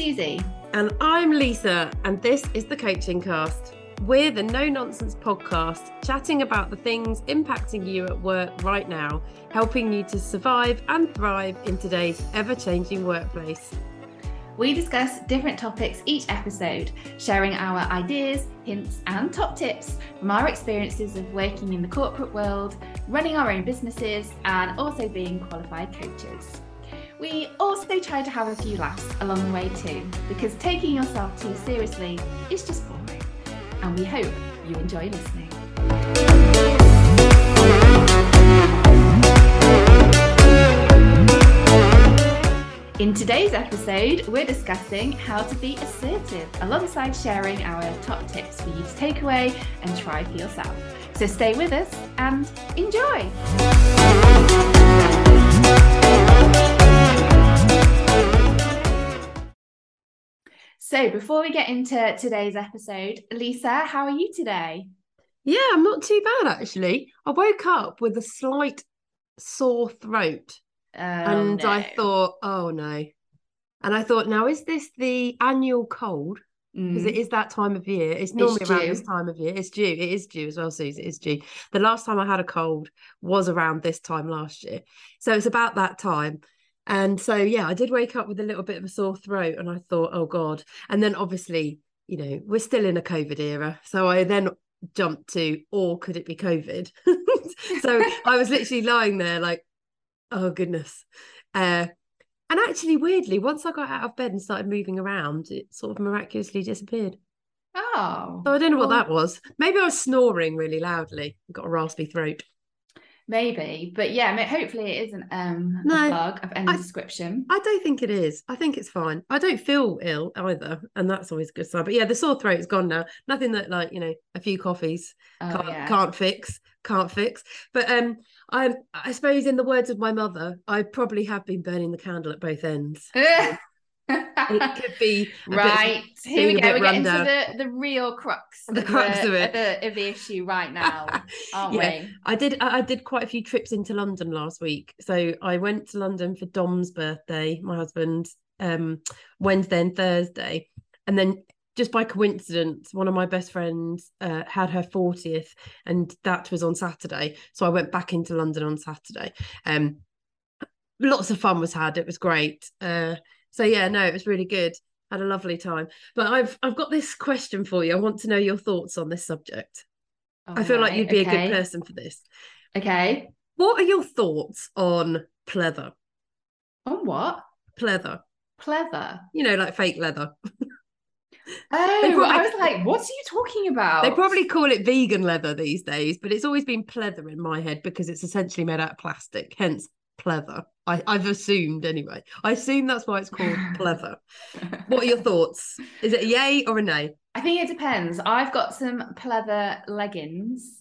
Suzy. And I'm Lisa, and this is the Coaching Cast. We're the no nonsense podcast, chatting about the things impacting you at work right now, helping you to survive and thrive in today's ever changing workplace. We discuss different topics each episode, sharing our ideas, hints, and top tips from our experiences of working in the corporate world, running our own businesses, and also being qualified coaches. We also try to have a few laughs along the way too, because taking yourself too seriously is just boring. And we hope you enjoy listening. In today's episode, we're discussing how to be assertive alongside sharing our top tips for you to take away and try for yourself. So stay with us and enjoy. So, before we get into today's episode, Lisa, how are you today? Yeah, I'm not too bad actually. I woke up with a slight sore throat, Oh, and I thought, oh no. And I thought, now is this the annual cold? because Mm. it is that time of year. It's normally around this time of year. It's due. It is due as well, Suzy. It is due. The last time I had a cold was around this time last year. So it's about that time. And so, yeah, I did wake up with a little bit of a sore throat and I thought, oh God. And then obviously, you know, we're still in a COVID era. So I then jumped to, or could it be COVID? so I was literally lying there like, oh goodness. Uh, and actually, weirdly, once I got out of bed and started moving around, it sort of miraculously disappeared. Oh, So I don't know what well, that was. Maybe I was snoring really loudly. Got a raspy throat. Maybe, but yeah, ma- hopefully it isn't um, No, a bug of any I- description. I don't think it is. I think it's fine. I don't feel ill either, and that's always a good sign. But yeah, the sore throat's gone now. Nothing that like you know a few coffees Oh, can't yeah. can't fix, can't fix. But um, I I suppose in the words of my mother, I probably have been burning the candle at both ends. It could be right here we go we're getting to the, the real crux The of crux the, of it. the, of the issue right now aren't Yeah. we I did. I I did quite a few trips into London last week. So I went to London for Dom's birthday, my husband, um, Wednesday and Thursday, and then just by coincidence, one of my best friends uh, had her fortieth, and that was on Saturday. So I went back into London on Saturday. Um, lots of fun was had. It was great. Uh, so yeah, no, it was really good. Had a lovely time. But I've I've got this question for you. I want to know your thoughts on this subject. I feel like you'd be a good person for this. okay What are your thoughts on pleather? on what Pleather, pleather you know, like fake leather. oh probably- I was like what are you talking about They probably call it vegan leather these days, but it's always been pleather in my head because it's essentially made out of plastic, hence pleather. I, I've assumed anyway. I assume that's why it's called pleather. What are your thoughts? Is it a yay or a nay? I think it depends I've got some pleather leggings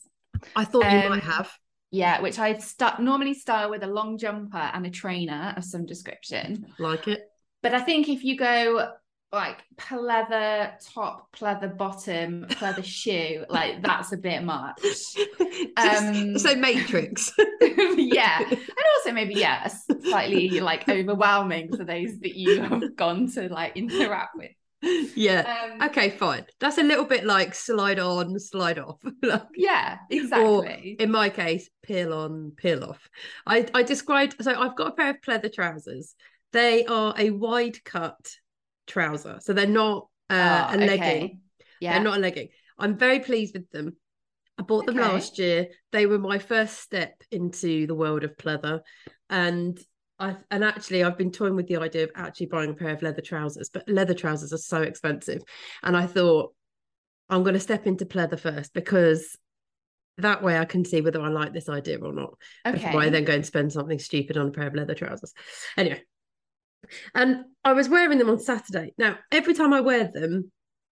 I thought you Um, might have. yeah which I start normally style with a long jumper and a trainer of some description Like it. But I think if you go like pleather top, pleather bottom, pleather shoe, like that's a bit much. Um, so Matrix. yeah. And also maybe, yeah, slightly like overwhelming for those that you have gone to like interact with. yeah. Um, Okay, fine. That's a little bit like slide on, slide off. Like, yeah, exactly. Or in my case, peel on, peel off. I, I described so I've got a pair of pleather trousers. They are a wide cut trouser, so they're not uh, Oh, a legging. Yeah. They're not a legging. I'm very pleased with them. I bought them Okay. last year. They were my first step into the world of pleather, and I and actually I've been toying with the idea of actually buying a pair of leather trousers, but leather trousers are so expensive, and I thought I'm going to step into pleather first because that way I can see whether I like this idea or not before I then go and spend something stupid on a pair of leather trousers. Anyway, and I was wearing them on Saturday. Now, every time I wear them,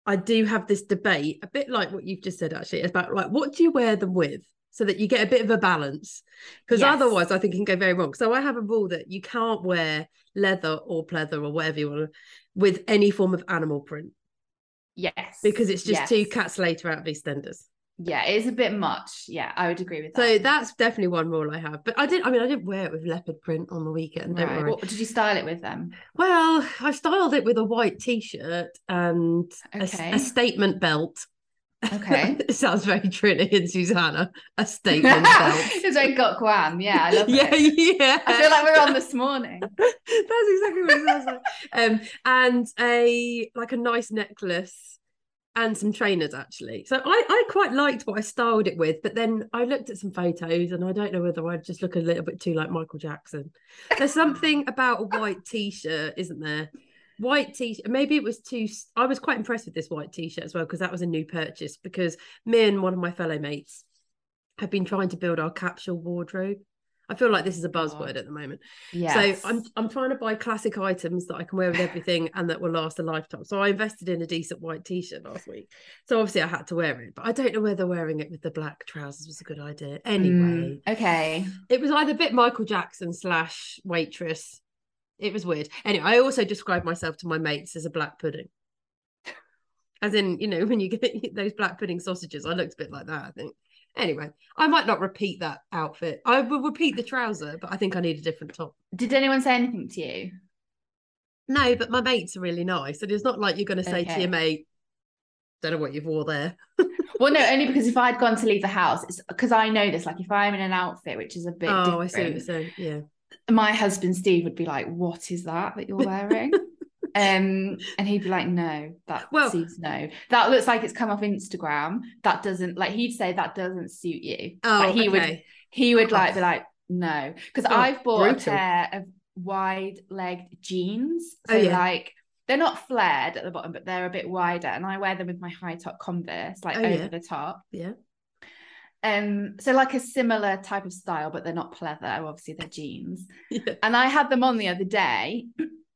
I do have this debate, a bit like what you've just said, actually, about like what do you wear them with so that you get a bit of a balance? Because Yes. otherwise, I think it can go very wrong. So I have a rule that you can't wear leather or pleather or whatever you want to, with any form of animal print Yes. because it's just too yes. Kat Slater out of EastEnders. Yeah, it is a bit much. Yeah, I would agree with that. So that's definitely one rule I have. But I didn't. I mean, I didn't wear it with leopard print on the weekend. Don't right. worry. What did you style it with them? Well, I styled it with a white t-shirt and Okay. a, statement belt. Okay. it sounds very Trinny and Susannah. A statement belt. it's like got Guam. Yeah, I love that. yeah, it. yeah. I feel like we're on this morning. That's exactly what it sounds like. Um, and a like a nice necklace and some trainers actually. So I, I quite liked what I styled it with, but then I looked at some photos and I don't know whether I just look a little bit too like Michael Jackson. There's something about a white t-shirt, isn't there? White t-shirt. Maybe it was too. I was quite impressed with this white t-shirt as well because that was a new purchase. Because me and one of my fellow mates have been trying to build our capsule wardrobe. I feel like this is a oh, God. buzzword at the moment. Yeah. So I'm I'm trying to buy classic items that I can wear with everything and that will last a lifetime. So I invested in a decent white t-shirt last week. So obviously I had to wear it, but I don't know whether wearing it with the black trousers was a good idea. Anyway, mm, okay. it was either a bit Michael Jackson slash waitress. It was weird. Anyway, I also described myself to my mates as a black pudding. As in, you know, when you get those black pudding sausages, I looked a bit like that, I think. Anyway, I might not repeat that outfit. I will repeat the trouser, but I think I need a different top. Did anyone say anything to you? No, but my mates are really nice. And it's not like you're going to say to your mate, don't know what you've wore there. Well, no, only because if I'd gone to leave the house, it's because I know this. Like, if I'm in an outfit which is a bit oh, I see what you're saying. Yeah. my husband Steve would be like, "What is that that you're wearing?" Um, and he'd be like, "No, that Well- suits no. That looks like it's come off Instagram. That doesn't like." He'd say that doesn't suit you. Oh, Like, he would he would like Oh. be like, "No," because Oh, I've bought brutal. a pair of wide legged jeans. Oh, So yeah. like. They're not flared at the bottom, but they're a bit wider, and I wear them with my high top Converse, like Oh, over yeah. the top. Yeah. Um, so like a similar type of style, but they're not pleather. Obviously, they're jeans. Yeah. And I had them on the other day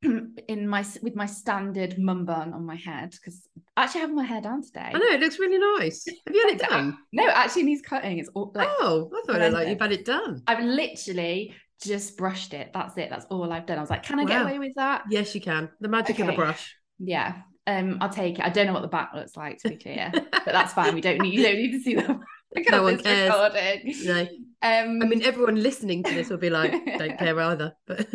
in my with my standard mum bun on my head because I actually have my hair down today. I know, it looks really nice. Have you had it done? No, it actually needs cutting. It's all like oh, I thought it like you've had it done. I've literally just brushed it. That's it. That's all I've done. I was like, can I get away with that? Yes, you can. The magic of the brush. Yeah. Um, I'll take it. I don't know what the back looks like to be clear, but that's fine. We don't need you don't need to see them. No one cares. Recording. No. Um, I mean, everyone listening to this will be like, don't care either. But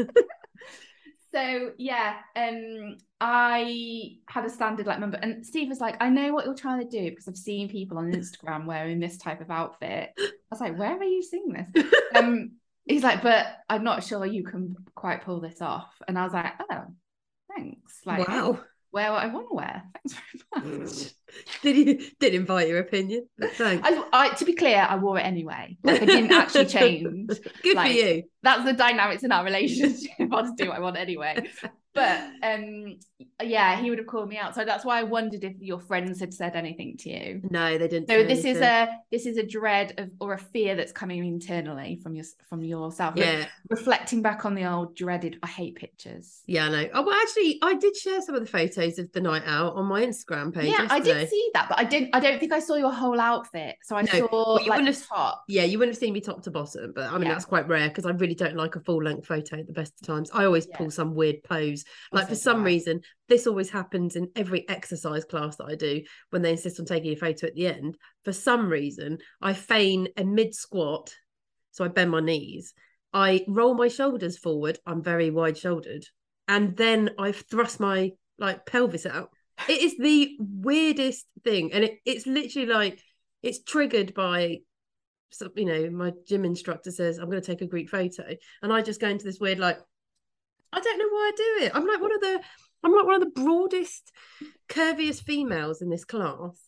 So yeah, um, I had a standard like member, and Steve was like, "I know what you're trying to do because I've seen people on Instagram wearing this type of outfit." I was like, "Where are you seeing this?" Um, he's like, "But I'm not sure you can quite pull this off," and I was like, "Oh, thanks. Like, wow. Wear what I want to wear. Thanks very much." Mm. Did you did invite your opinion? Thanks. I, I, to be clear, I wore it anyway. Like I didn't actually change. Good like- for you. That's the dynamics in our relationship. I'll just do what I want anyway. But um, yeah, he would have called me out. So that's why I wondered if your friends had said anything to you. No, they didn't. So this is a this is a dread of or a fear that's coming internally from your from yourself. Like, yeah, reflecting back on the old dreaded. I hate pictures. yeah, I know. Oh, well, actually, I did share some of the photos of the night out on my Instagram page. yeah, I did see that, but I didn't. I don't think I saw your whole outfit. So I No, saw well, you like wouldn't have- top. Yeah, you wouldn't have seen me top to bottom, but I mean Yeah. that's quite rare because I really don't like a full length photo at the best of times. I always Yeah. pull some weird pose. Like for some reason, this always happens in every exercise class that I do when they insist on taking a photo at the end. For some reason, I feign a mid squat, so I bend my knees. I roll my shoulders forward. I'm very wide shouldered, and then I thrust my like pelvis out. It is the weirdest thing, and it, it's literally like it's triggered by some, you know, my gym instructor says I'm going to take a Greek photo, and I just go into this weird like, I don't know why I do it. I'm like one of the, I'm like one of the broadest, curviest females in this class.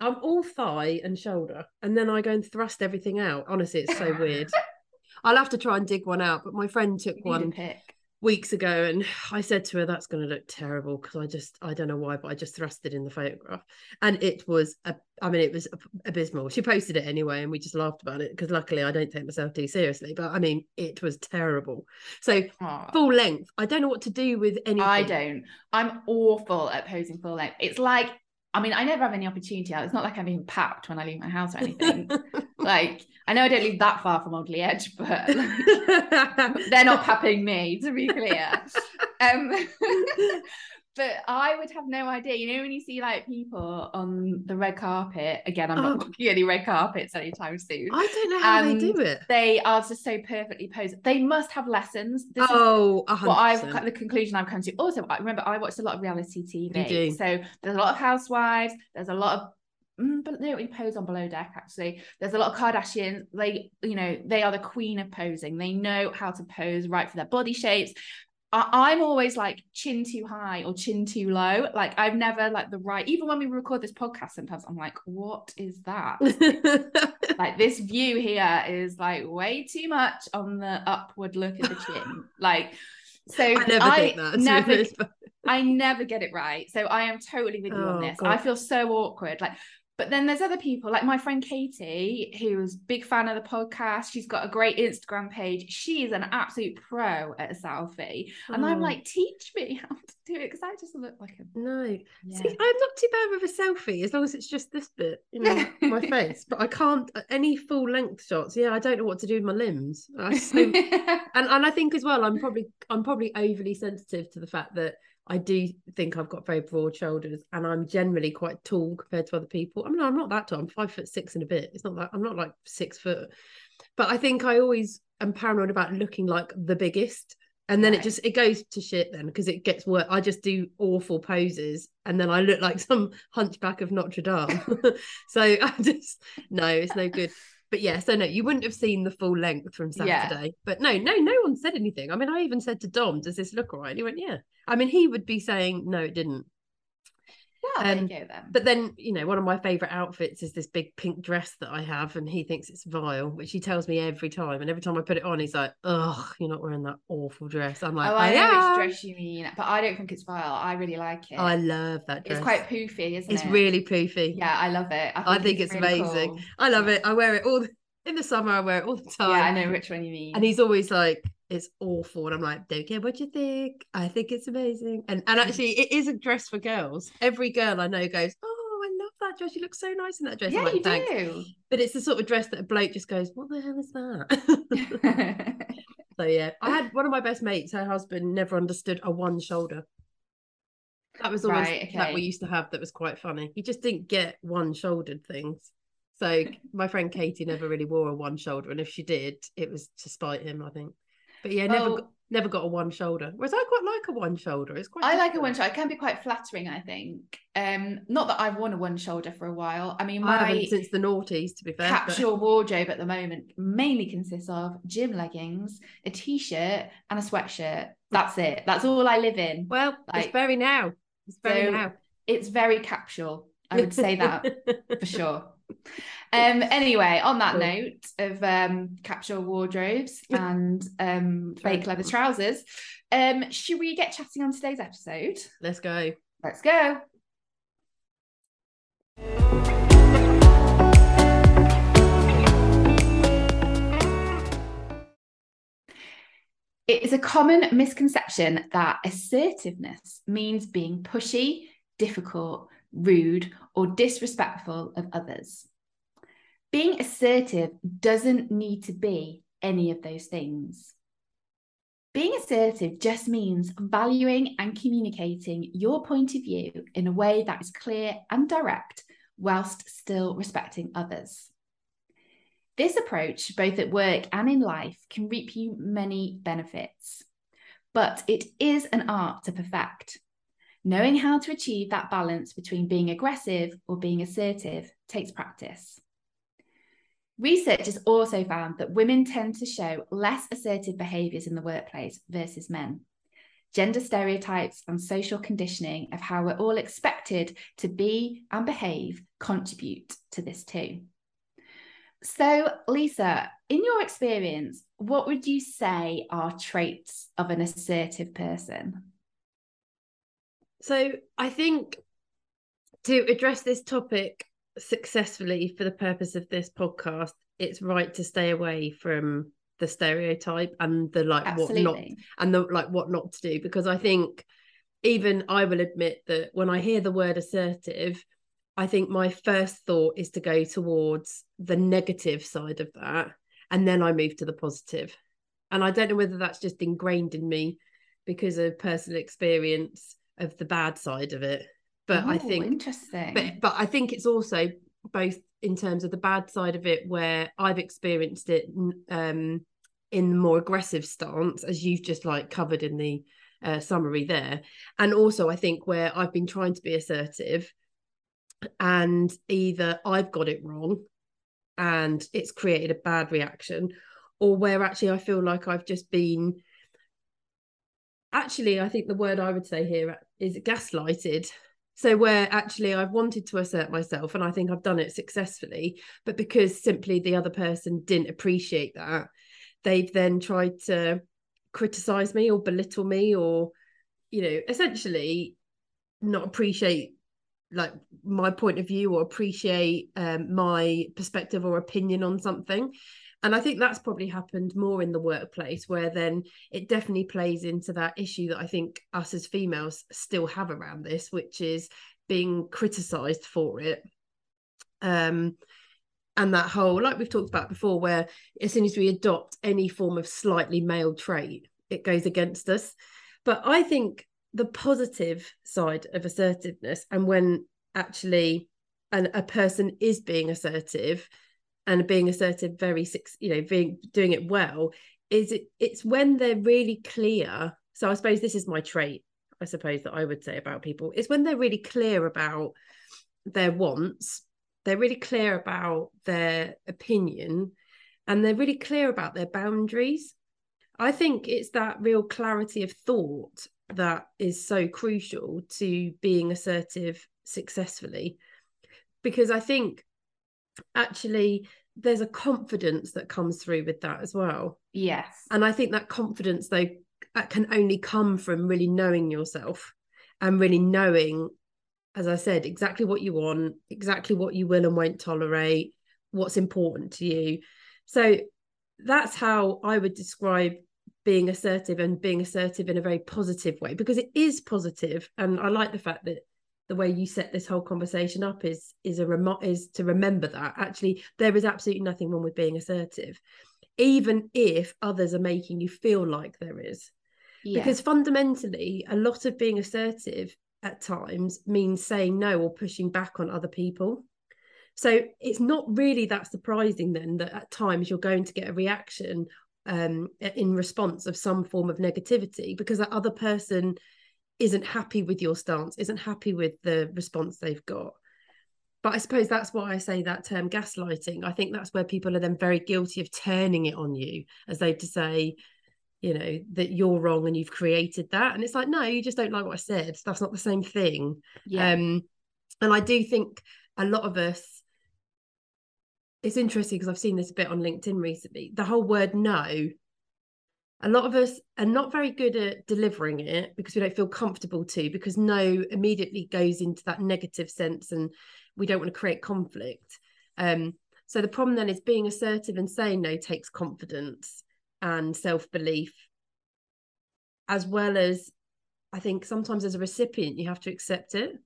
I'm all thigh and shoulder, and then I go and thrust everything out. Honestly, it's so weird. I'll have to try and dig one out, but my friend took You need a one pic. Weeks ago and I said to her that's going to look terrible because I just I don't know why but I just thrust it in the photograph and it was a, I mean it was abysmal she posted it anyway and we just laughed about it because luckily I don't take myself too seriously but I mean it was terrible so Aw. full length I don't know what to do with anything I don't. I'm awful at posing full length. It's like, I mean, I never have any opportunity. It's not like I'm being papped when I leave my house or anything. like, I know I don't live that far from Alderley Edge, but like, they're not papping me, to be clear. Um, but I would have no idea. You know, when you see like people on the red carpet, again, I'm not Oh. walking any red carpets anytime soon. I don't know how they do it. They are just so perfectly posed. They must have lessons. This is Oh, a what I've the conclusion I've come to. Also, I remember I watched a lot of reality TV. So there's a lot of housewives, there's a lot of mm, but they don't really pose on below deck actually. There's a lot of Kardashians. They, you know, they are the queen of posing. They know how to pose right for their body shapes. I, I'm always like chin too high or chin too low. Like I've never like the right. Even when we record this podcast, sometimes I'm like, what is that? like this view here is like way too much on the upward look at the chin. like so I never think that. never honest, but- I never get it right. So I am totally with you on Oh, this. God. I feel so awkward. Like, but then there's other people, like my friend Katie, who's big fan of the podcast. She's got a great Instagram page. She's an absolute pro at a selfie. And I'm Oh. like, teach me how to do it because I just look like a No, yeah. See, I'm not too bad with a selfie as long as it's just this bit, you know, my face. But I can't uh, any full length shots. Yeah, I don't know what to do with my limbs. So, and and I think as well, I'm probably I'm probably overly sensitive to the fact that I do think I've got very broad shoulders, and I'm generally quite tall compared to other people. I mean, I'm not that tall. I'm five foot six and a bit. It's not that I'm not like six foot, but I think I always am paranoid about looking like the biggest. And then Right. it just it goes to shit then because it gets worse. I just do awful poses and then I look like some hunchback of Notre Dame. so I just no, it's no good. But yeah, so no, you wouldn't have seen the full length from Yeah. Saturday. But no, no, no one said anything. I mean, I even said to Dom, "Does this look all right?" And he went, "Yeah." I mean, he would be saying, "No, it didn't." Well, there you Um, go then. But then, you know, one of my favorite outfits is this big pink dress that I have, and he thinks it's vile, which he tells me every time. And every time I put it on, he's like, "Ugh, you're not wearing that awful dress." I'm like, oh, "I, I know am." which dress you mean, but I don't think it's vile. I really like it. I love that dress. it's quite poofy, isn't It's it? It's really poofy. yeah, I love it. I think it's really amazing. cool. I love it. I wear it all the, in the summer. I wear it all the time. Yeah, I know which one you mean. and he's always like it's awful and i'm like don't care what you think. I think it's amazing. And and mm. actually it is a dress for girls. Every girl i know goes oh i love that dress. You look so nice in that dress. Yeah, like, you "Thanks." do. but it's the sort of dress that a bloke just goes what the hell is that? So yeah. I had one of my best mates her husband never understood a one shoulder. That was always Right, that we used to have that was quite funny. He just didn't get one shouldered things. So my friend katie never really wore a one shoulder and if she did it was to spite him i think but yeah never Oh. got, never got a one shoulder whereas i quite like a one shoulder it's quite I like a one shoulder. It can be quite flattering, I think. Um, not that I've worn a one shoulder for a while. I mean, i my haven't since the noughties to be fair but- capsule wardrobe at the moment mainly consists of gym leggings, a t-shirt, and a sweatshirt. That's it. That's all I live in. well Like- it's very now it's very So, now It's very capsule. I would say that for sure. Um, anyway, on that note of um, capsule wardrobes and um, fake leather trousers, um, should we get chatting on today's episode? let's go Let's go. It is a common misconception that assertiveness means being pushy, difficult, rude, or disrespectful of others. Being assertive doesn't need to be any of those things. Being assertive just means valuing and communicating your point of view in a way that is clear and direct, whilst still respecting others. This approach, both at work and in life, can reap you many benefits, but it is an art to perfect. Knowing how to achieve that balance between being aggressive or being assertive takes practice. Research has also found that women tend to show less assertive behaviours in the workplace versus men. Gender stereotypes and social conditioning of how we're all expected to be and behave contribute to this too. So, Lisa, in your experience, what would you say are traits of an assertive person? So I think to address this topic successfully for the purpose of this podcast, it's right to stay away from the stereotype and the like what not and the like what not to do because I think even I will admit that when I hear the word assertive, I think my first thought is to go towards the negative side of that and then I move to the positive. And I don't know whether that's just ingrained in me because of personal experience of the bad side of it. But I Oh, think interesting. but but I think it's also both in terms of the bad side of it where I've experienced it um in the more aggressive stance as you've just like covered in the uh, summary there and also I think where I've been trying to be assertive and either I've got it wrong and it's created a bad reaction or where actually I feel like I've just been actually I think the word I would say here is gaslighted so where actually I've wanted to assert myself and I think I've done it successfully but because simply the other person didn't appreciate that they've then tried to criticize me or belittle me or you know essentially not appreciate like my point of view or appreciate um, my perspective or opinion on something and i think that's probably happened more in the workplace where then it definitely plays into that issue that i think us as females still have around this which is being criticized for it. Um and that whole like we've talked about before where as soon as we adopt any form of slightly male trait it goes against us. But i think the positive side of assertiveness and when actually an, a person is being assertive and being assertive very you know being doing it well is it it's when they're really clear. So i suppose this is my trait i suppose that i would say about people is when they're really clear about their wants they're really clear about their opinion and they're really clear about their boundaries. I think it's that real clarity of thought that is so crucial to being assertive successfully because i think actually there's a confidence that comes through with that as well. Yes. And i think that confidence though that can only come from really knowing yourself and really knowing as i said exactly what you want exactly what you will and won't tolerate what's important to you. So that's how i would describe being assertive and being assertive in a very positive way because it is positive. And i like the fact that the way you set this whole conversation up is is a rem- is to remember that. Actually there is absolutely nothing wrong with being assertive even if others are making you feel like there is. Yeah. because fundamentally a lot of being assertive at times means saying no or pushing back on other people. So it's not really that surprising then that at times you're going to get a reaction um, in response of some form of negativity because that other person isn't happy with your stance, isn't happy with the response they've got. But I suppose that's why I say that term gaslighting. I think that's where people are then very guilty of turning it on you as though to say, you know, that you're wrong and you've created that. And it's like, no, you just don't like what I said. That's not the same thing. Yeah. Um, and I do think a lot of us, it's interesting because I've seen this a bit on LinkedIn recently. The whole word no a lot of us are not very good at delivering it because we don't feel comfortable to because no immediately goes into that negative sense and we don't want to create conflict. Um, so the problem then is being assertive and saying no takes confidence and self-belief as well as i think sometimes as a recipient you have to accept it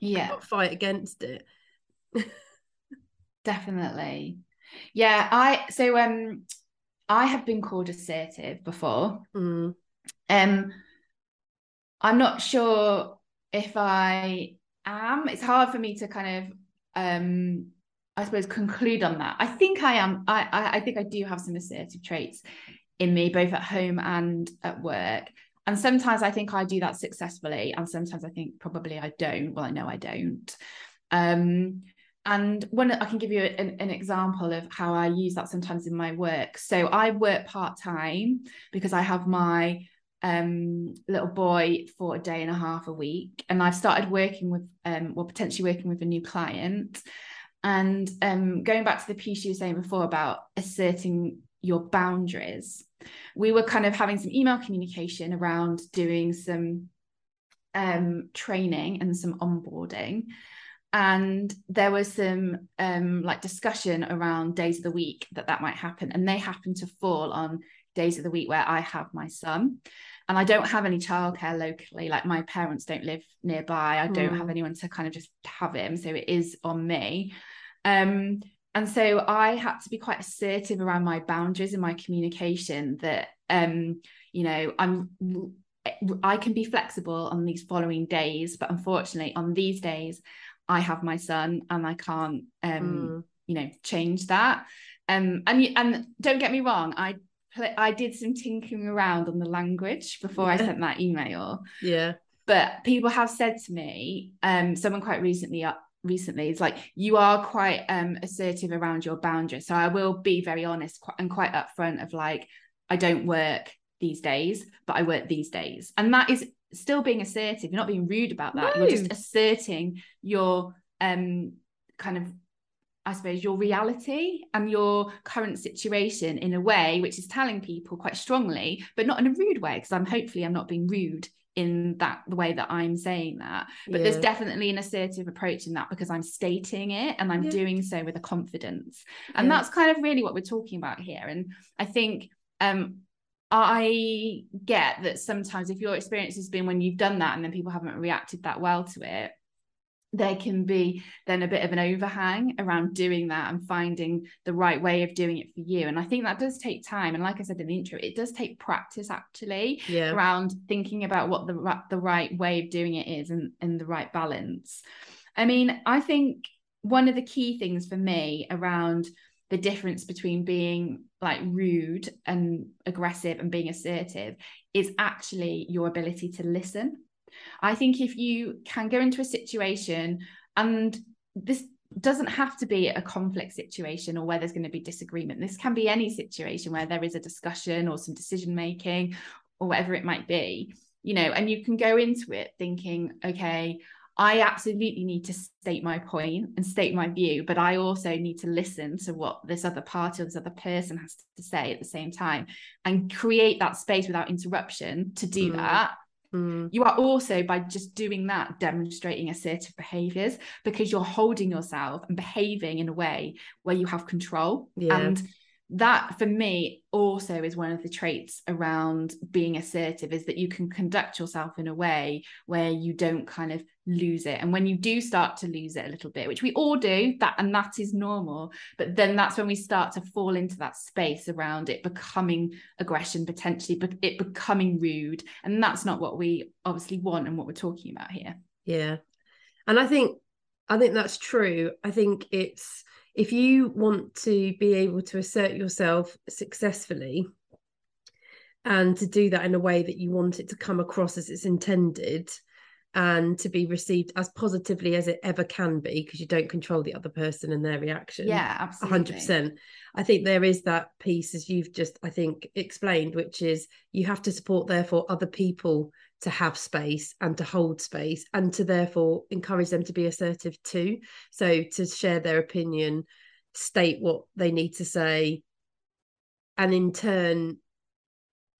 yeah. fight against it. Definitely. Yeah i so um I have been called assertive before. Mm. Um, I'm not sure if I am. It's hard for me to kind of, um, I suppose, conclude on that. I think I am. I, I, I think I do have some assertive traits in me, both at home and at work. And sometimes I think I do that successfully, and sometimes I think probably I don't. Well, I know I don't. Um, and when I can give you an, an, example of how I use that sometimes in my work. So I work part time because I have my um, little boy for a day and a half a week, and I've started working with, um, well, potentially working with a new client. And um, going back to the piece you were saying before about asserting your boundaries, we were kind of having some email communication around doing some um, training and some onboarding and there was some um, like discussion around days of the week that that might happen and they happen to fall on days of the week where i have my son. And i don't have any childcare locally like my parents don't live nearby. I don't mm. have anyone to kind of just have him so it is on me. Um, and so i had to be quite assertive around my boundaries and my communication that um, you know i'm I can be flexible on these following days, but unfortunately, on these days, I have my son and I can't, um, mm. you know, change that. Um, and and don't get me wrong, I I did some tinkering around on the language before yeah. I sent that email. Yeah. But people have said to me, um, someone quite recently uh, recently is like you are quite um assertive around your boundaries. So I will be very honest and quite upfront of like I don't work these days, but I work these days. And that is still being assertive. You're not being rude about that. No. You're just asserting your um kind of I suppose your reality and your current situation in a way which is telling people quite strongly, but not in a rude way, because I'm hopefully I'm not being rude in that the way that I'm saying that. But yeah. there's definitely an assertive approach in that because I'm stating it and I'm yeah. doing so with a confidence. And yeah. that's kind of really what we're talking about here. And I think um I get that sometimes if your experience has been when you've done that and then people haven't reacted that well to it, there can be then a bit of an overhang around doing that and finding the right way of doing it for you. And I think that does take time. And like I said in the intro, it does take practice actually yeah. around thinking about what the the right way of doing it is and, and the right balance. I mean, I think one of the key things for me around the difference between being like rude and aggressive and being assertive is actually your ability to listen I think if you can go into a situation and this doesn't have to be a conflict situation or where there's going to be disagreement. This can be any situation where there is a discussion or some decision making or whatever it might be, you know, and you can go into it thinking, okay, I absolutely need to state my point and state my view, but I also need to listen to what this other party or this other person has to say at the same time and create that space without interruption to do mm. that Mm. You are also, by just doing that, demonstrating assertive behaviors because you're holding yourself and behaving in a way where you have control. Yeah. And that for me also is one of the traits around being assertive is that you can conduct yourself in a way where you don't kind of lose it. And when you do start to lose it a little bit which we all do that and that is normal but then that's when we start to fall into that space around it becoming aggression potentially but it becoming rude. And that's not what we obviously want and what we're talking about here. Yeah. And i think i think that's true. I think it's if you want to be able to assert yourself successfully and to do that in a way that you want it to come across as it's intended and to be received as positively as it ever can be because you don't control the other person and their reaction yeah absolutely. 100% i think there is that piece as you've just i think explained which is you have to support therefore other people to have space and to hold space and to therefore encourage them to be assertive too. So to share their opinion state what they need to say and in turn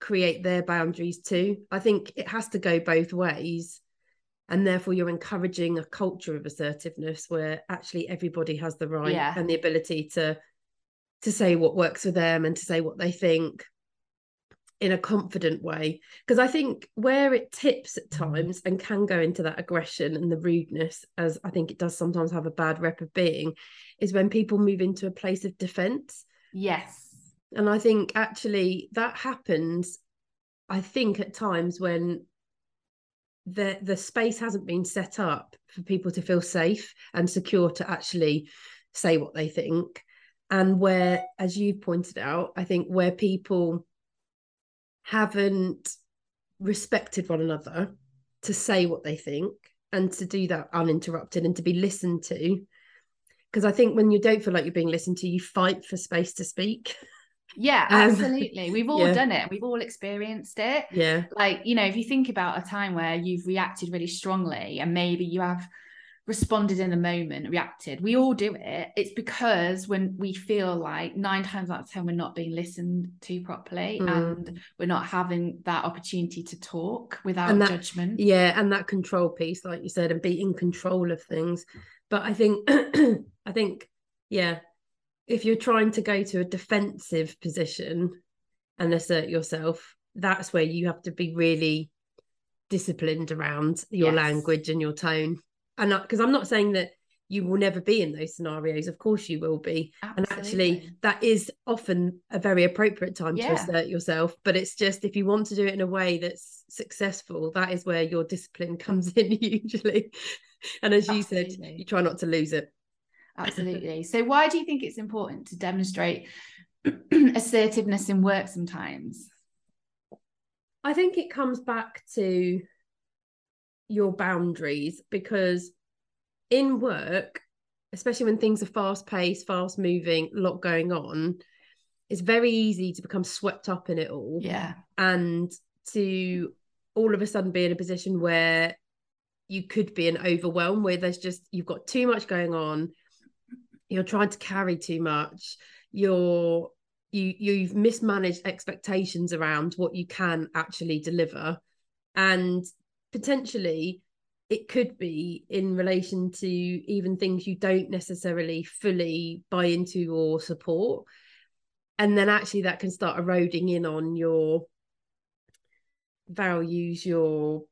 create their boundaries too. I think it has to go both ways and therefore you're encouraging a culture of assertiveness where actually everybody has the right yeah. and the ability to to say what works for them and to say what they think in a confident way. Because i think where it tips at times and can go into that aggression and the rudeness as i think it does sometimes have a bad rep of being is when people move into a place of defense. Yes. And i think actually that happens i think at times when the the space hasn't been set up for people to feel safe and secure to actually say what they think. And where as you pointed out i think where people haven't respected one another to say what they think and to do that uninterrupted and to be listened to because i think when you don't feel like you're being listened to you fight for space to speak Yeah, um, absolutely. We've all yeah. done it. We've all experienced it. Yeah. Like, you know, if you think about a time where you've reacted really strongly and maybe you have responded in the moment, reacted, we all do it. It's because when we feel like nine times out of 10, we're not being listened to properly mm. and we're not having that opportunity to talk without that, judgment. Yeah. And that control piece, like you said, and be in control of things. But I think, I think, yeah, if you're trying to go to a defensive position and assert yourself, that's where you have to be really disciplined around your yes. language and your tone. And because I'm not saying that you will never be in those scenarios of course you will be Absolutely. and actually that is often a very appropriate time Yeah. to assert yourself but it's just if you want to do it in a way that's successful that is where your discipline comes in usually and as you said you try not to lose it Absolutely. So, why do you think it's important to demonstrate assertiveness in work sometimes? I think it comes back to your boundaries because in work, especially when things are fast paced, fast moving, a lot going on, it's very easy to become swept up in it all Yeah. and to all of a sudden be in a position where you could be an overwhelm where there's just you've got too much going on you're trying to carry too much you're you you've mismanaged expectations around what you can actually deliver and potentially it could be in relation to even things you don't necessarily fully buy into or support. And then actually that can start eroding in on your values your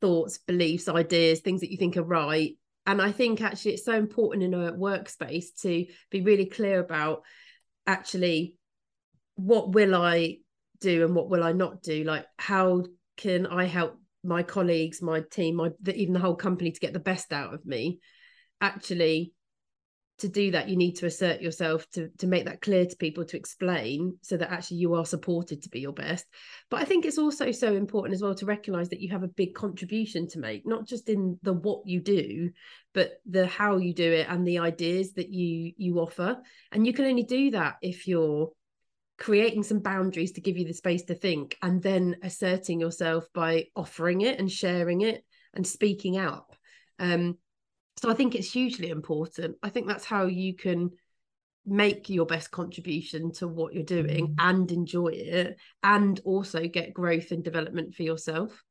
thoughts beliefs ideas things that you think are right. And i think actually it's so important in a workspace to be really clear about actually what will i do and what will i not do? Like how can i help my colleagues my team my the, even the whole company to get the best out of me. Actually to do that you need to assert yourself to to make that clear to people to explain so that actually you are supported to be your best. But i think it's also so important as well to recognize that you have a big contribution to make not just in the what you do but the how you do it and the ideas that you you offer. And you can only do that if you're creating some boundaries to give you the space to think and then asserting yourself by offering it and sharing it and speaking up um so I think it's hugely important. I think that's how you can make your best contribution to what you're doing and enjoy it and also get growth and development for yourself.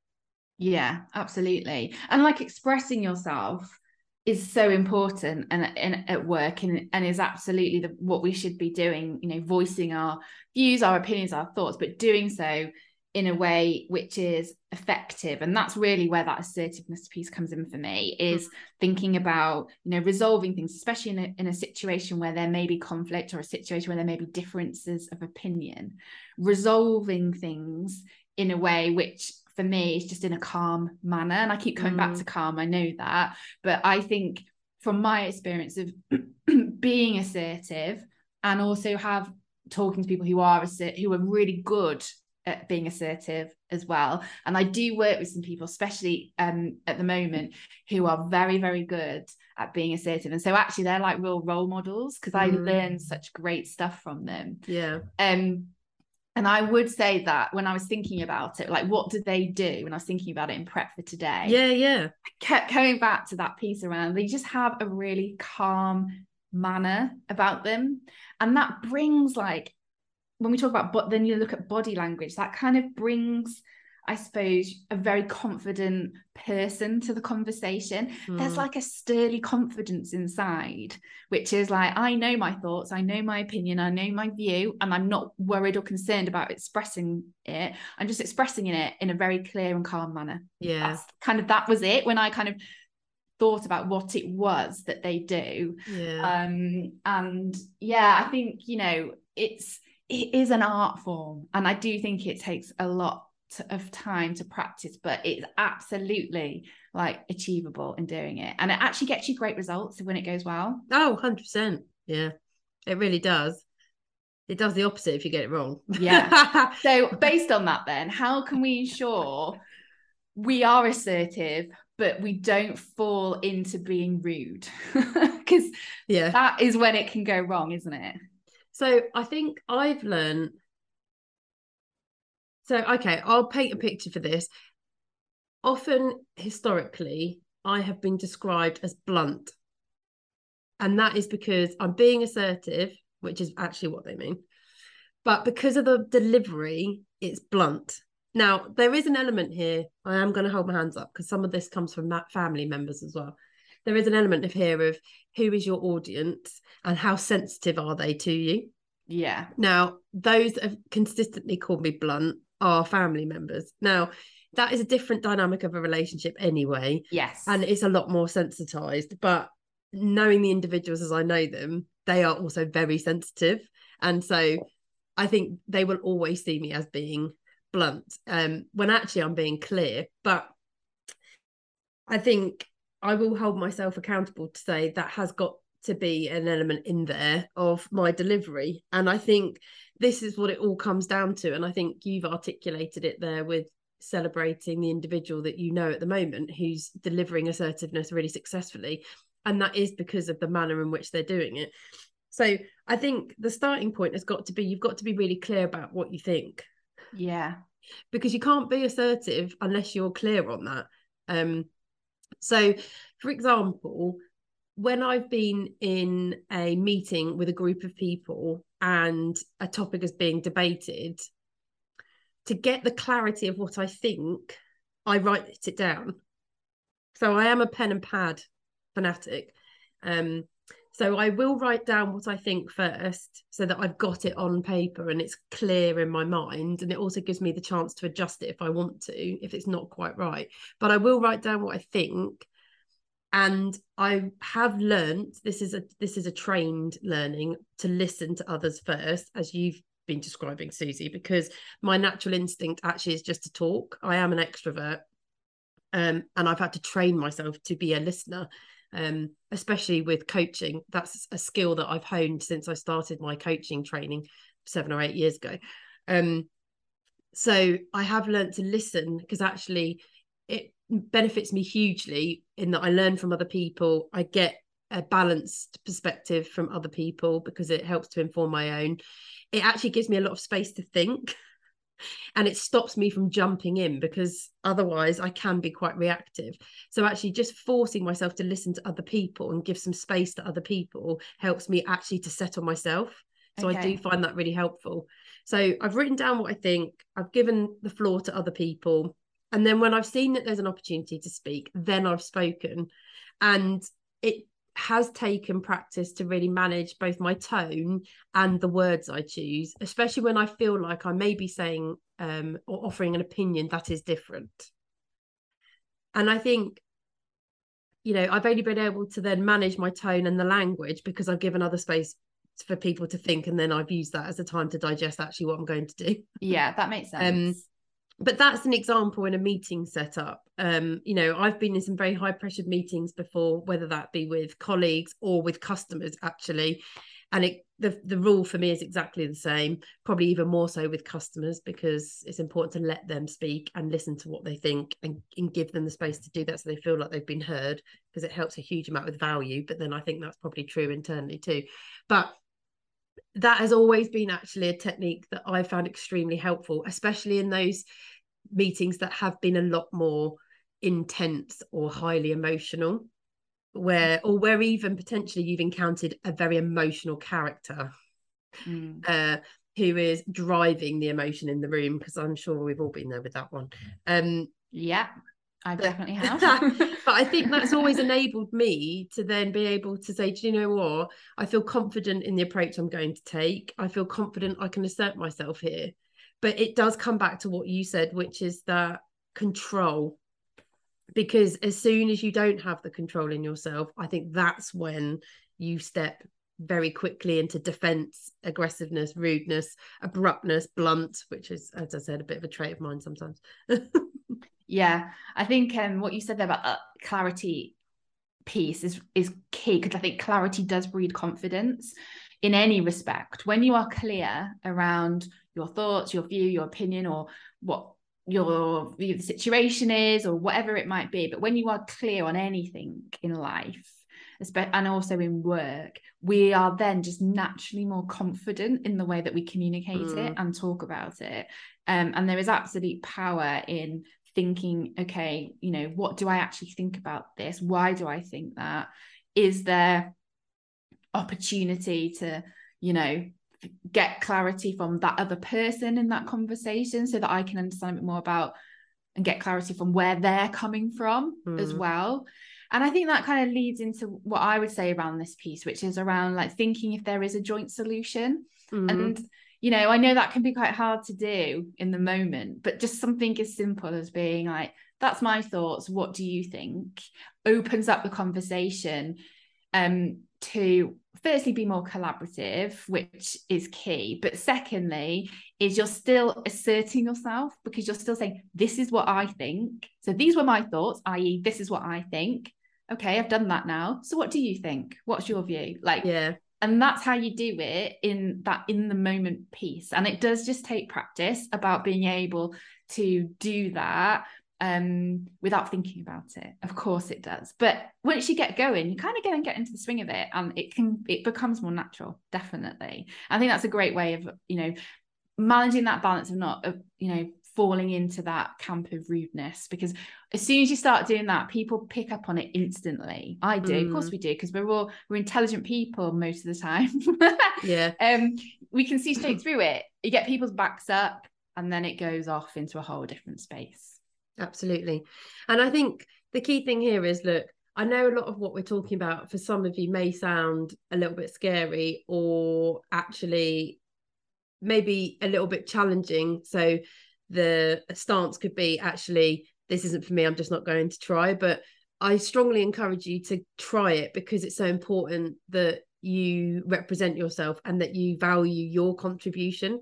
Yeah, absolutely. And like expressing yourself is so important and, and at work and, and is absolutely the, what we should be doing, you know, voicing our views, our opinions, our thoughts, but doing so in a way which is effective. And that's really where that assertiveness piece comes in for me is mm-hmm. thinking about you know resolving things especially in a, in a situation where there may be conflict or a situation where there may be differences of opinion. Resolving things in a way which for me is just in a calm manner and i keep coming back to calm i know that but i think from my experience of being assertive and also have talking to people who are assert- who are really good at being assertive as well and i do work with some people especially um at the moment who are very very good at being assertive and so actually they're like real role models because i Mm. learn such great stuff from them Yeah. um and i would say that when i was thinking about it like what did they do? When i was thinking about it in prep for today. Yeah, yeah. I kept coming back to that piece around they just have a really calm manner about them. And that brings like when we talk about but then you look at body language that kind of brings i suppose a very confident person to the conversation there's Mm. like a sturdy confidence inside which is like i know my thoughts i know my opinion i know my view and i'm not worried or concerned about expressing it i'm just expressing it in a very clear and calm manner yeah. that's kind of that was it when I kind of thought about what it was that they do. Yeah. Um, and yeah, I think you know it's it is an art form, and I do think it takes a lot of time to practice, but it's absolutely like achievable in doing it, and it actually gets you great results when it goes well. oh, 100%. Yeah. It really does. It does the opposite if you get it wrong. Yeah. So based on that, then how can we ensure we are assertive? But we don't fall into being rude because yeah. that is when it can go wrong, isn't it? So I think I've learned. So, okay, I'll paint a picture for this. Often, historically, I have been described as blunt. And that is because I'm being assertive, which is actually what they mean. But because of the delivery, it's blunt. Now, there is an element here. I am going to hold my hands up because some of this comes from family members as well. There is an element of here of who is your audience and how sensitive are they to you. Yeah. Now, those have consistently called me blunt are family members. Now, that is a different dynamic of a relationship anyway, Yes. and it's a lot more sensitized. But knowing the individuals as I know them, they are also very sensitive. And so I think they will always see me as being blunt um, when actually I'm being clear. But I think I will hold myself accountable to say that has got to be an element in there of my delivery. And I think this is what it all comes down to. And I think you've articulated it there with celebrating the individual that you know at the moment who's delivering assertiveness really successfully. And that is because of the manner in which they're doing it. So I think the starting point has got to be you've got to be really clear about what you think. Yeah. Because you can't be assertive unless you're clear on that. Um, so, for example, when I've been in a meeting with a group of people and a topic is being debated, to get the clarity of what I think, I write it down. So I am a pen and pad fanatic. Um, so I will write down what I think first so that I've got it on paper and it's clear in my mind. And it also gives me the chance to adjust it if I want to, if it's not quite right. But I will write down what I think. And I have learned this is a this is a trained learning to listen to others first, as you've been describing, Suzy, because my natural instinct actually is just to talk. I am an extrovert. Um, and I've had to train myself to be a listener um, especially with coaching. That's a skill that I've honed since I started my coaching training seven or eight years ago. Um, so I have learned to listen because actually it benefits me hugely in that I learn from other people. I get a balanced perspective from other people because it helps to inform my own. It actually gives me a lot of space to think and it stops me from jumping in because otherwise I can be quite reactive. So actually just forcing myself to listen to other people and give some space to other people helps me actually to settle myself. So okay. I do find that really helpful. So I've written down what I think, I've given the floor to other people. And then when I've seen that there's an opportunity to speak, then I've spoken. And it has taken practice to really manage both my tone and the words I choose, especially when I feel like I may be saying um, or offering an opinion that is different. And I think, you know, I've only been able to then manage my tone and the language because I've given other space for people to think and then I've used that as a time to digest actually what I'm going to do. Yeah, that makes um, sense. Um, but that's an example in a meeting setup. Um, you know, I've been in some very high pressured meetings before, whether that be with colleagues or with customers, actually. And it the the rule for me is exactly the same, probably even more so with customers because it's important to let them speak and listen to what they think and, and give them the space to do that so they feel like they've been heard because it helps a huge amount with value. But then I think that's probably true internally too. But that has always been actually a technique that I found extremely helpful, especially in those meetings that have been a lot more intense or highly emotional, where or where even potentially you've encountered a very emotional character mm. uh, who is driving the emotion in the room. Because I'm sure we've all been there with that one. Um, yeah. I definitely have. but I think that's always enabled me to then be able to say, do you know what? I feel confident in the approach I'm going to take. I feel confident I can assert myself here. But it does come back to what you said, which is that control. Because as soon as you don't have the control in yourself, I think that's when you step very quickly into defense, aggressiveness, rudeness, abruptness, blunt, which is, as I said, a bit of a trait of mine sometimes. Yeah, I think um, what you said there about uh, clarity piece is is key because I think clarity does breed confidence in any respect. When you are clear around your thoughts, your view, your opinion, or what your view of the situation is, or whatever it might be, but when you are clear on anything in life, and also in work, we are then just naturally more confident in the way that we communicate mm. it and talk about it. Um, and there is absolute power in thinking, okay, you know, what do I actually think about this? Why do I think that? Is there opportunity to, you know, get clarity from that other person in that conversation so that I can understand a bit more about and get clarity from where they're coming from mm. as well. And I think that kind of leads into what I would say around this piece, which is around like thinking if there is a joint solution. Mm. And you know, I know that can be quite hard to do in the moment, but just something as simple as being like, that's my thoughts. What do you think? Opens up the conversation um, to firstly be more collaborative, which is key. But secondly, is you're still asserting yourself because you're still saying, This is what I think. So these were my thoughts, i.e., this is what I think. Okay, I've done that now. So what do you think? What's your view? Like, yeah. And that's how you do it in that in the moment piece. And it does just take practice about being able to do that um, without thinking about it. Of course it does. But once you get going, you kind of get and get into the swing of it and it can it becomes more natural, definitely. I think that's a great way of, you know, managing that balance of not of, you know, falling into that camp of rudeness because as soon as you start doing that people pick up on it instantly i do mm. of course mm. we do because we're all we're intelligent people most of the time yeah um we can see straight through it you get people's backs up and then it goes off into a whole different space absolutely and i think the key thing here is look I know a lot of what we're talking about for some of you may sound a little bit scary or actually maybe a little bit challenging. So the stance could be actually, this isn't for me, I'm just not going to try. But I strongly encourage you to try it because it's so important that you represent yourself and that you value your contribution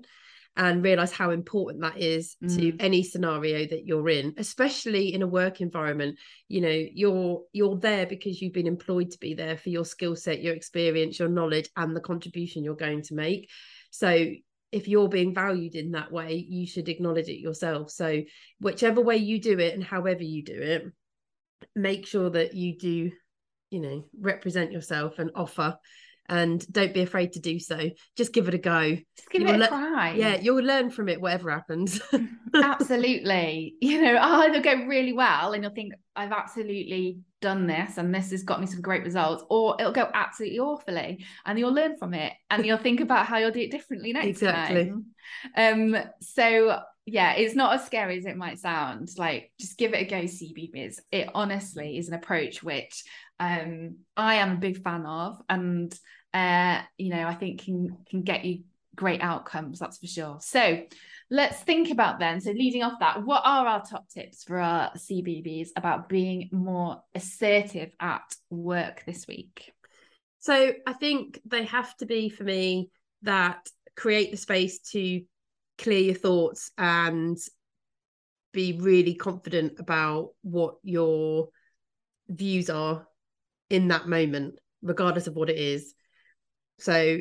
and realize how important that is mm. to any scenario that you're in especially in a work environment you know you're you're there because you've been employed to be there for your skill set your experience your knowledge and the contribution you're going to make so if you're being valued in that way you should acknowledge it yourself. So whichever way you do it and however you do it make sure that you do you know represent yourself and offer and don't be afraid to do so. Just give it a go. Just give you it a le- try. Yeah, you'll learn from it, whatever happens. absolutely. You know, I'll either go really well and you'll think, I've absolutely done this and this has got me some great results, or it'll go absolutely awfully and you'll learn from it and you'll think about how you'll do it differently next exactly. time. Um, so yeah, it's not as scary as it might sound. Like, just give it a go, CBBs. It honestly is an approach which um, I am a big fan of, and uh, you know, I think can can get you great outcomes, that's for sure. So let's think about then. So leading off that, what are our top tips for our CBBs about being more assertive at work this week? So I think they have to be for me that create the space to clear your thoughts and be really confident about what your views are in that moment regardless of what it is so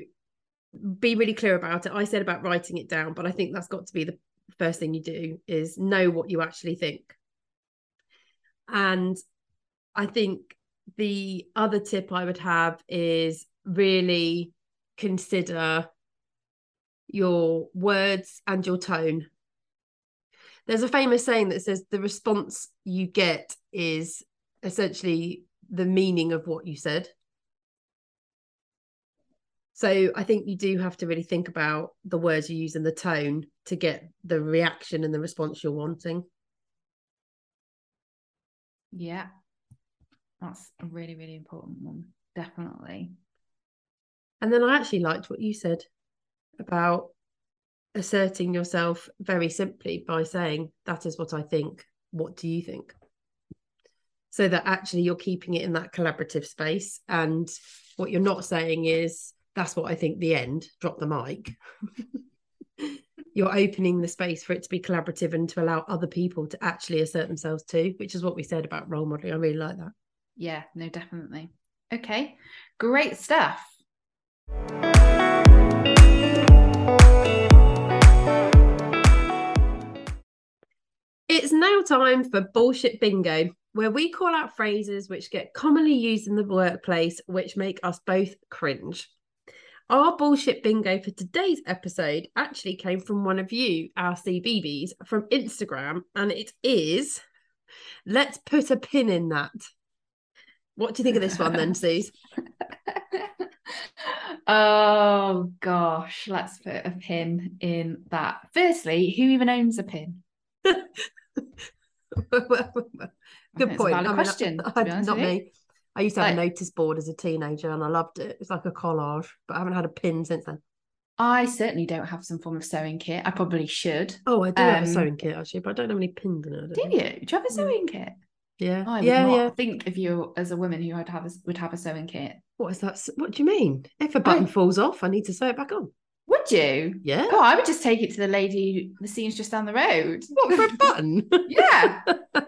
be really clear about it. I said about writing it down, but I think that's got to be the first thing you do is know what you actually think. And I think the other tip I would have is really consider your words and your tone. There's a famous saying that says the response you get is essentially the meaning of what you said. So I think you do have to really think about the words you use and the tone to get the reaction and the response you're wanting. Yeah. That's a really, really important one. Definitely. And then I actually liked what you said about asserting yourself very simply by saying, That is what I think. What do you think? So that actually you're keeping it in that collaborative space. And what you're not saying is, that's what I think the end, drop the mic. You're opening the space for it to be collaborative and to allow other people to actually assert themselves too, which is what we said about role modeling. I really like that. Yeah, no, definitely. Okay, great stuff. Now time for bullshit bingo, where we call out phrases which get commonly used in the workplace, which make us both cringe. Our bullshit bingo for today's episode actually came from one of you, our CBBs, from Instagram, and it is let's put a pin in that. What do you think of this one then, Suze? oh gosh, let's put a pin in that. Firstly, who even owns a pin? Good point. I mean, question. I, I, not me. I used to have like, a notice board as a teenager and I loved it. It's like a collage, but I haven't had a pin since then. I certainly don't have some form of sewing kit. I probably should. Oh, I do um, have a um, sewing kit actually, but I don't have any pins in it. Do you? Do you have a sewing kit? Yeah. I would yeah, not yeah. think of you as a woman who would have a, would have a sewing kit. What is that? What do you mean? If a button I- falls off, I need to sew it back on. Would you? Yeah. Oh, I would just take it to the lady. The scene's just down the road. What for a button? Yeah,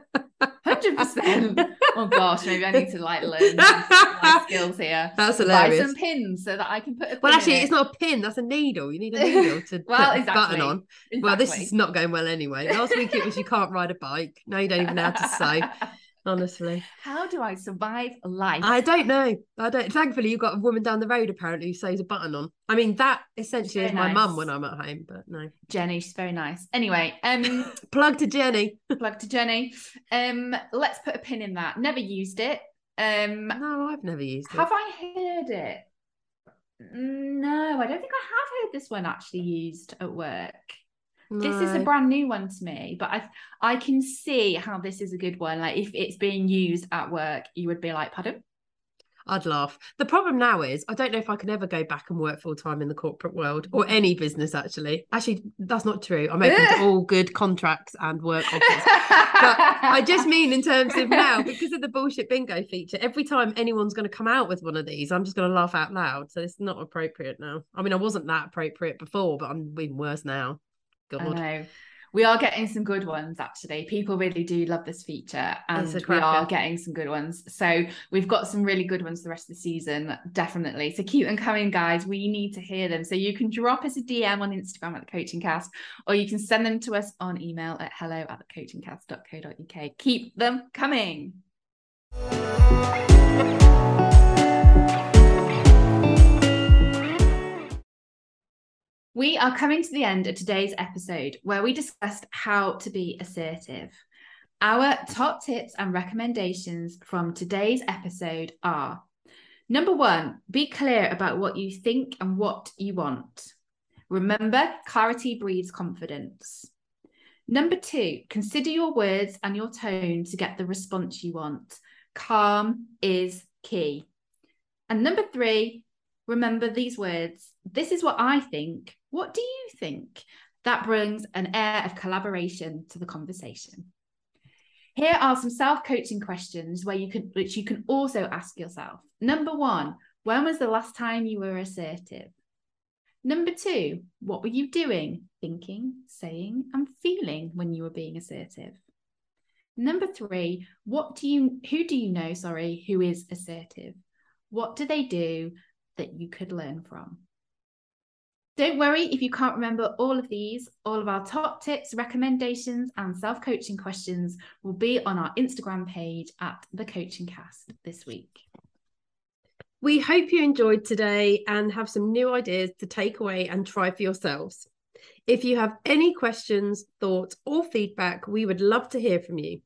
hundred percent. Oh gosh, maybe I need to like learn my skills here. That's hilarious. Buy some pins so that I can put Well, actually, it. it's not a pin. That's a needle. You need a needle to Well, put a button exactly. on. Well, this is not going well anyway. Last week it was you can't ride a bike. Now you don't even know how to sew. Honestly, How do I survive life? I don't know. I don't. Thankfully, you've got a woman down the road apparently who sews a button on. I mean, that essentially is my mum when I'm at home. But no, Jenny, she's very nice. Anyway, um, plug to Jenny. plug to Jenny. Um, let's put a pin in that. Never used it. Um, No, I've never used it. have I heard it? No, I don't think I have heard this one actually used at work. This is a brand new one to me, but I I can see how this is a good one. Like if it's being used at work, you would be like, pardon? I'd laugh. The problem now is I don't know if I can ever go back and work full time in the corporate world or mm. any business. Actually, actually, that's not true. I'm open to all good contracts and work offers. But I just mean in terms of now, because of the bullshit bingo feature, every time anyone's going to come out with one of these, I'm just going to laugh out loud. So it's not appropriate now. I mean, I wasn't that appropriate before, but I'm even worse now. I know. We are getting some good ones actually. People really do love this feature and we are getting some good ones. So we've got some really good ones the rest of the season, definitely. So keep them coming, guys. We need to hear them. So you can drop us a DM on Instagram at the coaching cast, or you can send them to us on email at hello at the coachingcast.co.uk. Keep them coming. We are coming to the end of today's episode where we discussed how to be assertive. Our top tips and recommendations from today's episode are number one, be clear about what you think and what you want. Remember, clarity breeds confidence. Number two, consider your words and your tone to get the response you want. Calm is key. And number three, remember these words. This is what I think. What do you think? That brings an air of collaboration to the conversation. Here are some self-coaching questions where you can which you can also ask yourself. Number 1, when was the last time you were assertive? Number 2, what were you doing, thinking, saying and feeling when you were being assertive? Number 3, what do you who do you know, sorry, who is assertive? What do they do that you could learn from? Don't worry if you can't remember all of these. All of our top tips, recommendations, and self coaching questions will be on our Instagram page at the Coaching Cast this week. We hope you enjoyed today and have some new ideas to take away and try for yourselves. If you have any questions, thoughts, or feedback, we would love to hear from you.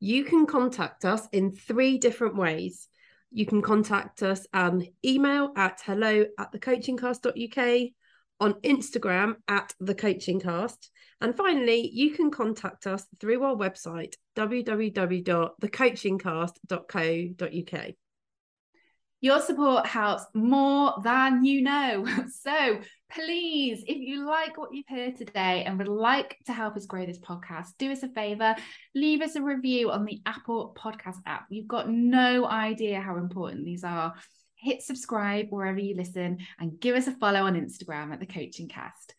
You can contact us in three different ways. You can contact us on email at hello at thecoachingcast.uk, on Instagram at The Coaching Cast. and finally, you can contact us through our website www.thecoachingcast.co.uk. Your support helps more than you know. So please, if you like what you've heard today and would like to help us grow this podcast, do us a favor, leave us a review on the Apple Podcast app. You've got no idea how important these are. Hit subscribe wherever you listen and give us a follow on Instagram at the Coaching Cast.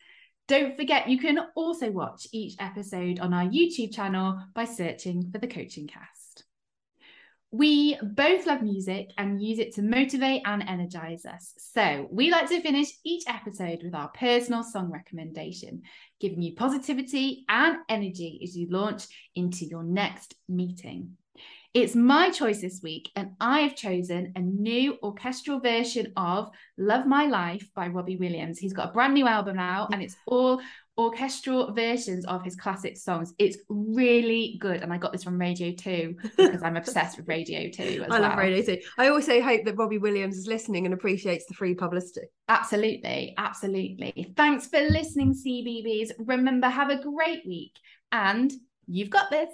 Don't forget, you can also watch each episode on our YouTube channel by searching for the Coaching Cast. We both love music and use it to motivate and energize us. So, we like to finish each episode with our personal song recommendation, giving you positivity and energy as you launch into your next meeting. It's my choice this week, and I've chosen a new orchestral version of Love My Life by Robbie Williams. He's got a brand new album out, and it's all orchestral versions of his classic songs. It's really good. And I got this from Radio 2 because I'm obsessed with Radio 2 as I well. love Radio 2. I also hope that Robbie Williams is listening and appreciates the free publicity. Absolutely. Absolutely. Thanks for listening, CBBs. Remember, have a great week and you've got this.